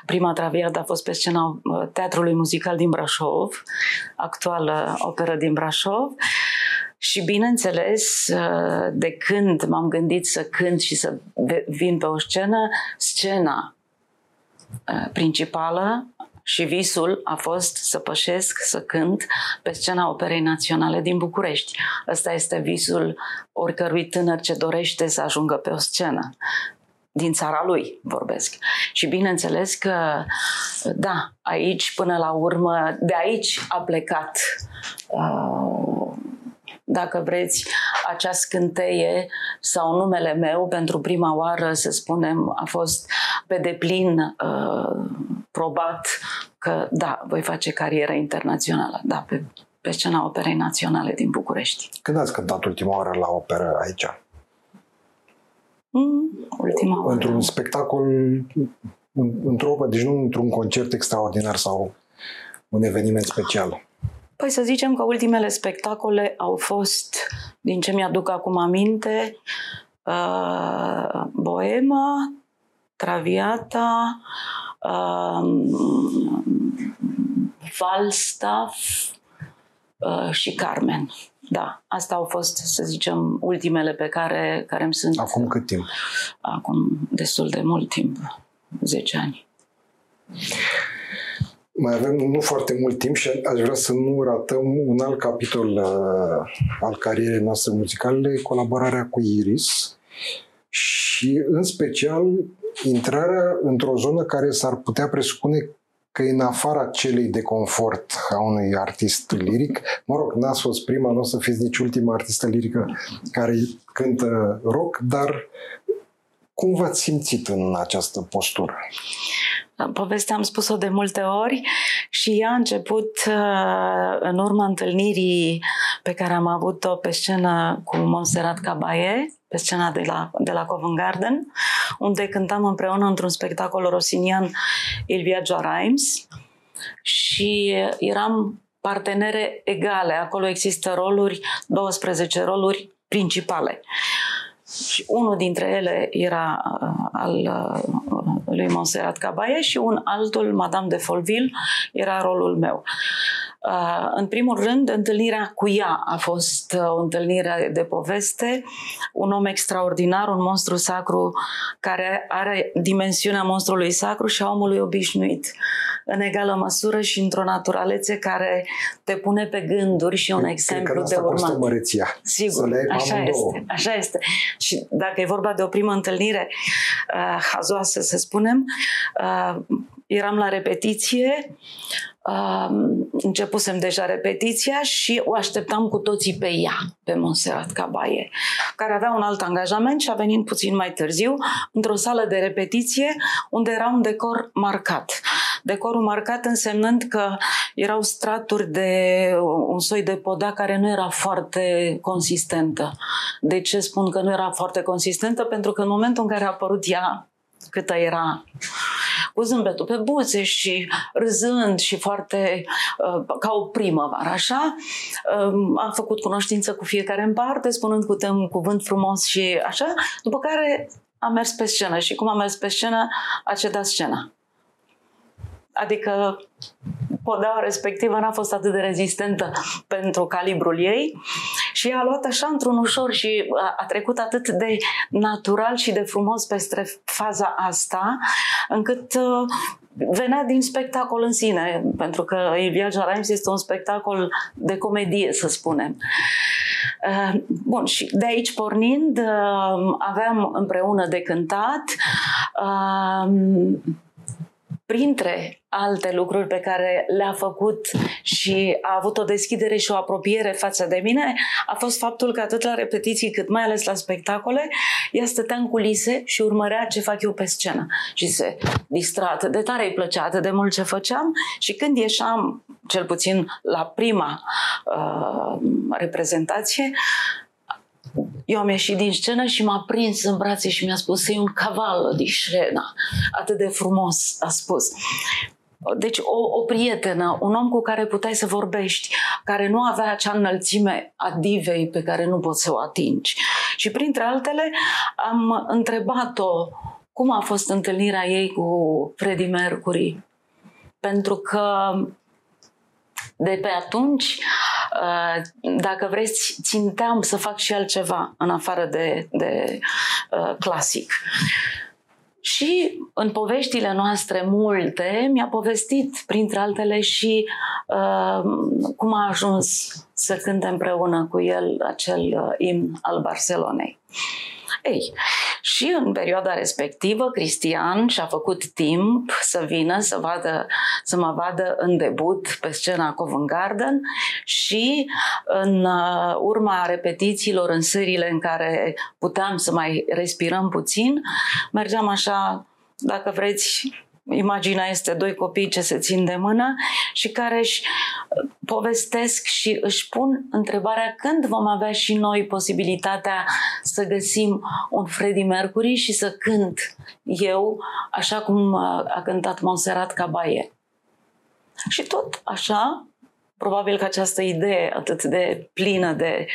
B: prima traviadă a fost pe scena uh, Teatrului Muzical din Brașov, actuală operă din Brașov. Și bineînțeles, uh, de când m-am gândit să cânt și să vin pe o scenă, scena uh, principală și visul a fost să pășesc, să cânt pe scena Operei Naționale din București. Ăsta este visul oricărui tânăr ce dorește să ajungă pe o scenă. Din țara lui vorbesc. Și bineînțeles că, da, aici până la urmă, de aici a plecat uh, dacă vreți, acea scânteie sau numele meu pentru prima oară, să spunem, a fost pe deplin uh, probat că da, voi face carieră internațională, da, pe, pe scena Operei Naționale din București.
A: Când ați cântat ultima oară la operă aici?
B: Mm, ultima oară.
A: Într-un spectacol, într-o, deci nu într-un concert extraordinar sau un eveniment special.
B: Păi să zicem că ultimele spectacole au fost, din ce mi-aduc acum aminte, uh, Boema, Traviata, uh, Falstaff uh, și Carmen. Da, asta au fost, să zicem, ultimele pe care, care îmi sunt...
A: Acum cât timp?
B: Acum destul de mult timp, 10 ani
A: mai avem nu foarte mult timp și aș vrea să nu ratăm un alt capitol uh, al carierei noastre muzicale, colaborarea cu Iris. și în special intrarea într-o zonă care s-ar putea presupune că în afara celei de confort a unui artist liric, mă rog, n-ați fost prima, nu o să fiți nici ultima artistă lirică care cântă rock, dar cum v-ați simțit în această postură?
B: Povestea am spus-o de multe ori și ea a început uh, în urma întâlnirii pe care am avut-o pe scenă cu Monserrat Caballé, pe scena de la, de la Covent Garden, unde cântam împreună într-un spectacol rosinian Il Viaggio a Reims și eram partenere egale. Acolo există roluri, 12 roluri principale. Și unul dintre ele era uh, al uh, lui Monserrat Caballé și un altul, Madame de Folville, era rolul meu. Uh, în primul rând, întâlnirea cu ea a fost uh, o întâlnire de poveste, un om extraordinar, un monstru sacru care are dimensiunea monstrului sacru și a omului obișnuit, în egală măsură și într-o naturalețe care te pune pe gânduri și un
A: Cred
B: exemplu
A: că
B: de urmat.
A: măreția.
B: Sigur, așa este, așa este. Și dacă e vorba de o primă întâlnire uh, hazoasă, să spunem, uh, eram la repetiție, începusem deja repetiția și o așteptam cu toții pe ea, pe Monserrat Cabaie, care avea un alt angajament și a venit puțin mai târziu într-o sală de repetiție unde era un decor marcat. Decorul marcat însemnând că erau straturi de un soi de poda care nu era foarte consistentă. De ce spun că nu era foarte consistentă? Pentru că în momentul în care a apărut ea, câtă era cu zâmbetul pe buze și râzând și foarte uh, ca o primăvară, așa. Uh, a făcut cunoștință cu fiecare în parte, spunând cu un cuvânt frumos și așa, după care a mers pe scenă și cum a mers pe scenă, a cedat scena. Adică podeaua respectivă n-a fost atât de rezistentă pentru calibrul ei și a luat așa într-un ușor și a trecut atât de natural și de frumos peste faza asta, încât uh, venea din spectacol în sine, pentru că Il Viaggio Reims este un spectacol de comedie, să spunem. Uh, bun, și de aici pornind, uh, aveam împreună de cântat printre alte lucruri pe care le-a făcut și a avut o deschidere și o apropiere față de mine, a fost faptul că atât la repetiții cât mai ales la spectacole, ea stătea în culise și urmărea ce fac eu pe scenă. Și se distra atât de tare, îi plăcea atât de mult ce făceam și când ieșeam, cel puțin la prima uh, reprezentație, eu am ieșit din scenă și m-a prins în brațe și mi-a spus e un caval din scena. Atât de frumos a spus. Deci o, o prietenă, un om cu care puteai să vorbești, care nu avea acea înălțime a divei pe care nu poți să o atingi. Și printre altele am întrebat-o cum a fost întâlnirea ei cu Freddie Mercury. Pentru că de pe atunci Uh, dacă vreți, ținteam să fac și altceva în afară de, de uh, clasic. Și în poveștile noastre multe mi-a povestit, printre altele, și uh, cum a ajuns să cânte împreună cu el acel uh, imn al Barcelonei. Ei, și în perioada respectivă, Cristian și-a făcut timp să vină să, vadă, să mă vadă în debut pe scena Covent Garden și în uh, urma repetițiilor în serile în care puteam să mai respirăm puțin, mergeam așa, dacă vreți, Imaginea este doi copii ce se țin de mână și care își uh, povestesc și își pun întrebarea când vom avea și noi posibilitatea să găsim un Freddie Mercury și să cânt eu așa cum a cântat Monserrat Caballé. Și tot așa Probabil că această idee atât de plină de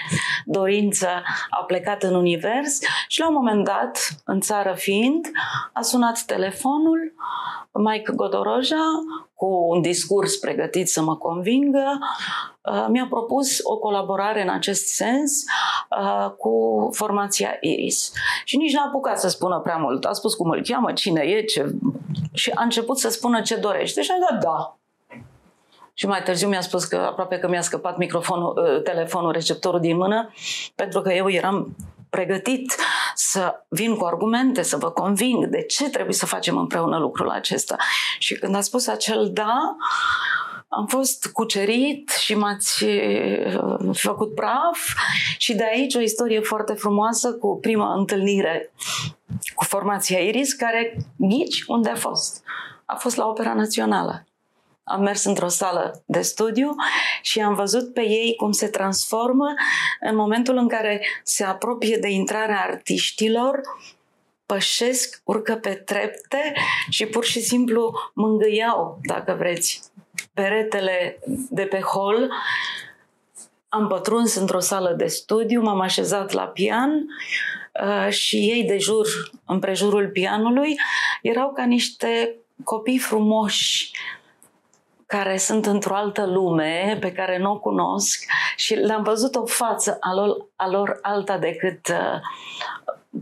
B: dorință a plecat în univers și la un moment dat, în țară fiind, a sunat telefonul, Mike Godoroja, cu un discurs pregătit să mă convingă, uh, mi-a propus o colaborare în acest sens uh, cu formația Iris. Și nici n-a apucat să spună prea mult. A spus cum îl cheamă, cine e, ce... Și a început să spună ce dorește. Și am dat da. Și mai târziu mi-a spus că aproape că mi-a scăpat microfonul, uh, telefonul, receptorul din mână, pentru că eu eram pregătit să vin cu argumente, să vă conving de ce trebuie să facem împreună lucrul acesta. Și când a spus acel da, am fost cucerit și m-ați uh, făcut praf și de aici o istorie foarte frumoasă cu prima întâlnire cu formația Iris, care ghici unde a fost. A fost la Opera Națională. Am mers într-o sală de studiu și am văzut pe ei cum se transformă în momentul în care se apropie de intrarea artiștilor, pășesc, urcă pe trepte și pur și simplu mângâiau, dacă vreți, peretele de pe hol. Am pătruns într-o sală de studiu, m-am așezat la pian uh, și ei de jur, împrejurul pianului, erau ca niște copii frumoși, care sunt într-o altă lume pe care nu o cunosc și le-am văzut o față a lor, a lor alta decât uh,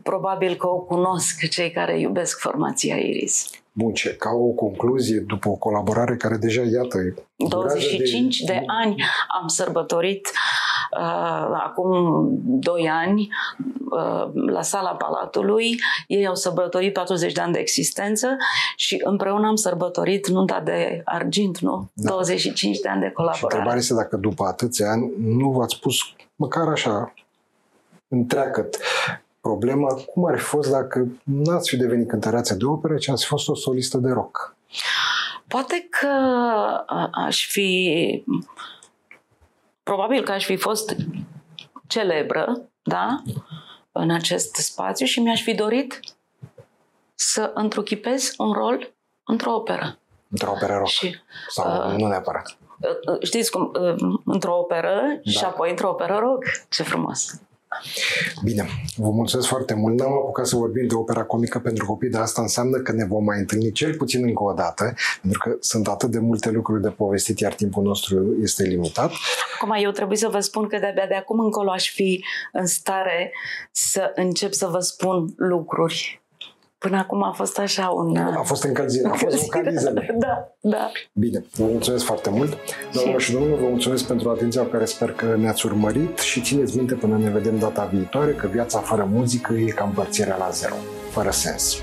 B: probabil că o cunosc cei care iubesc formația Iris.
A: Bun, ce, ca o concluzie, după o colaborare care deja, iată,
B: 25 de, de ani am sărbătorit uh, acum 2 ani uh, la sala Palatului. Ei au sărbătorit 40 de ani de existență și împreună am sărbătorit nunta de argint, nu? Da. 25 de ani de colaborare. Și
A: întrebarea este dacă după atâția ani nu v-ați pus măcar așa întreagăt problema cum ar fi fost dacă n-ați fi devenit cântăreață de operă, ci ați fost o solistă de rock.
B: Poate că aș fi... Probabil că aș fi fost celebră, da? În acest spațiu și mi-aș fi dorit să întruchipez un rol într-o operă.
A: Într-o operă rock. Și, Sau uh, nu neapărat.
B: Știți cum? Într-o operă da. și apoi într-o operă rock. Ce frumos!
A: Bine, vă mulțumesc foarte mult. N-am apucat să vorbim de opera comică pentru copii, dar asta înseamnă că ne vom mai întâlni cel puțin încă o dată, pentru că sunt atât de multe lucruri de povestit, iar timpul nostru este limitat.
B: Acum, eu trebuie să vă spun că de-abia de acum încolo aș fi în stare să încep să vă spun lucruri Până acum a fost așa un...
A: A fost încălzire, a fost o calizele.
B: Da, da.
A: Bine, vă mulțumesc foarte mult. Doamnelor și domnilor, vă mulțumesc pentru atenția pe care sper că ne-ați urmărit și țineți minte până ne vedem data viitoare că viața fără muzică e ca împărțirea la zero, fără sens.